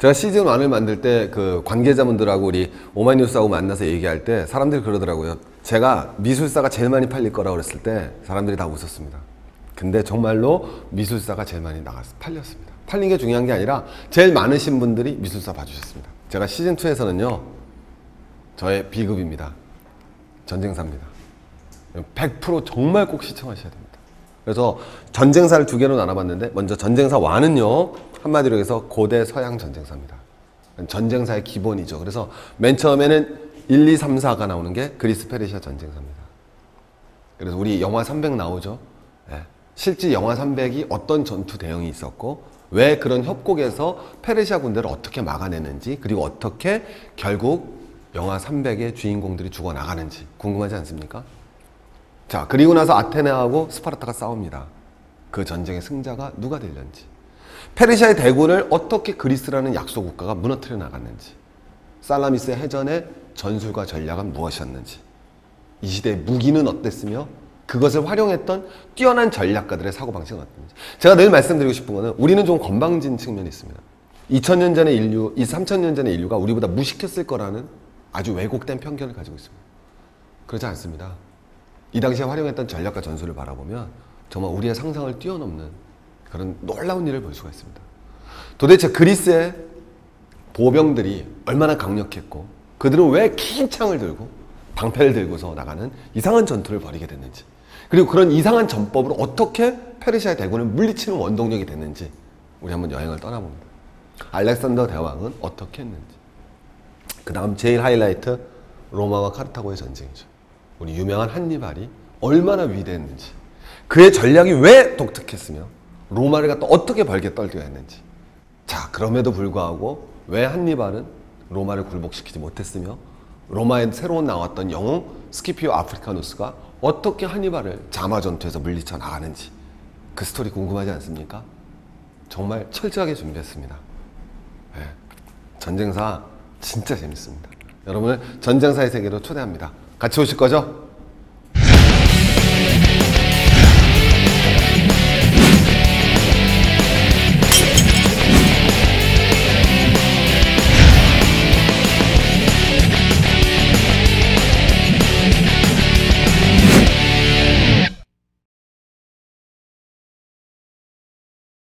제가 시즌 1을 만들 때 그 관계자분들하고 우리 오마이뉴스하고 만나서 얘기할 때 사람들이 그러더라고요. 제가 미술사가 제일 많이 팔릴 거라고 그랬을 때 사람들이 다 웃었습니다. 근데 정말로 미술사가 제일 많이 나갔 팔렸습니다. 팔린 게 중요한 게 아니라 제일 많으신 분들이 미술사 봐주셨습니다. 제가 시즌 2에서는요 저의 비급입니다. 전쟁사입니다. 100% 정말 꼭 시청하셔야 됩니다. 그래서 전쟁사를 두 개로 나눠봤는데 먼저 전쟁사 완은요 한마디로 해서 고대 서양 전쟁사입니다. 전쟁사의 기본이죠. 그래서 맨 처음에는 1, 2, 3, 4가 나오는 게 그리스 페르시아 전쟁사입니다. 그래서 우리 영화 300 나오죠. 예. 실제 영화 300이 어떤 전투 대응이 있었고 왜 그런 협곡에서 페르시아 군대를 어떻게 막아내는지 그리고 어떻게 결국 영화 300의 주인공들이 죽어 나가는지 궁금하지 않습니까? 자, 그리고 나서 아테네하고 스파르타가 싸웁니다. 그 전쟁의 승자가 누가 될는지. 페르시아의 대군을 어떻게 그리스라는 약소 국가가 무너뜨려 나갔는지. 살라미스의 해전의 전술과 전략은 무엇이었는지. 이 시대의 무기는 어땠으며 그것을 활용했던 뛰어난 전략가들의 사고방식은 어땠는지. 제가 늘 말씀드리고 싶은 거는 우리는 좀 건방진 측면이 있습니다. 2000년 전의 인류, 이 3000년 전의 인류가 우리보다 무식했을 거라는 아주 왜곡된 편견을 가지고 있습니다. 그렇지 않습니다. 이 당시에 활용했던 전략과 전술을 바라보면 정말 우리의 상상을 뛰어넘는 그런 놀라운 일을 볼 수가 있습니다. 도대체 그리스의 보병들이 얼마나 강력했고 그들은 왜 긴 창을 들고 방패를 들고서 나가는 이상한 전투를 벌이게 됐는지 그리고 그런 이상한 전법으로 어떻게 페르시아의 대군을 물리치는 원동력이 됐는지 우리 한번 여행을 떠나봅니다. 알렉산더 대왕은 어떻게 했는지 그 다음 제일 하이라이트 로마와 카르타고의 전쟁이죠. 우리 유명한 한니발이 얼마나 위대했는지 그의 전략이 왜 독특했으며 로마를 갖다 어떻게 벌게 떨게 했는지 자 그럼에도 불구하고 왜 한니발은 로마를 굴복시키지 못했으며 로마에 새로 나왔던 영웅 스키피오 아프리카누스가 어떻게 한니발을 자마 전투에서 물리쳐 나가는지 그 스토리 궁금하지 않습니까? 정말 철저하게 준비했습니다. 네. 전쟁사 진짜 재밌습니다. 여러분을 전쟁사의 세계로 초대합니다. 같이 오실 거죠?